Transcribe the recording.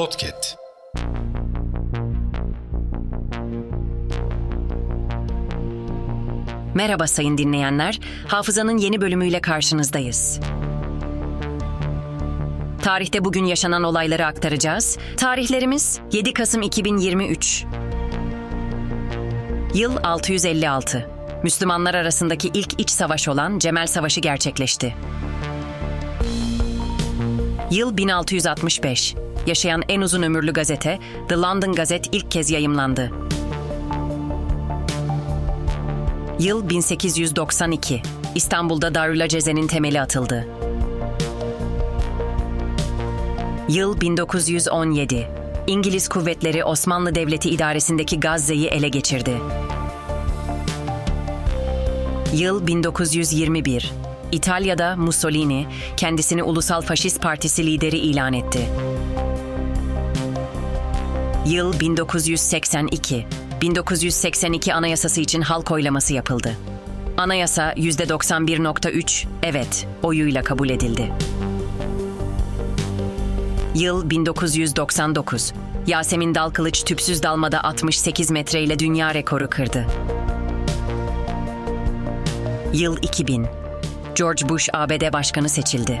Podcast. Merhaba sayın dinleyenler. Hafızanın yeni bölümüyle karşınızdayız. Tarihte bugün yaşanan olayları aktaracağız. Tarihlerimiz 7 Kasım 2023. Yıl 656. Müslümanlar arasındaki ilk iç savaş olan Cemel Savaşı gerçekleşti. Yıl 1665. Yaşayan en uzun ömürlü gazete The London Gazette ilk kez yayımlandı. Yıl 1892. İstanbul'da Darülaceze'nin temeli atıldı. Yıl 1917. İngiliz kuvvetleri Osmanlı Devleti idaresindeki Gazze'yi ele geçirdi. Yıl 1921. İtalya'da Mussolini kendisini Ulusal Faşist Partisi lideri ilan etti. Yıl 1982. 1982 Anayasası için halk oylaması yapıldı. Anayasa %91.3 evet oyuyla kabul edildi. Yıl 1999. Yasemin Dalkılıç tüpsüz dalmada 68 metreyle dünya rekoru kırdı. Yıl 2000. George Bush ABD Başkanı seçildi.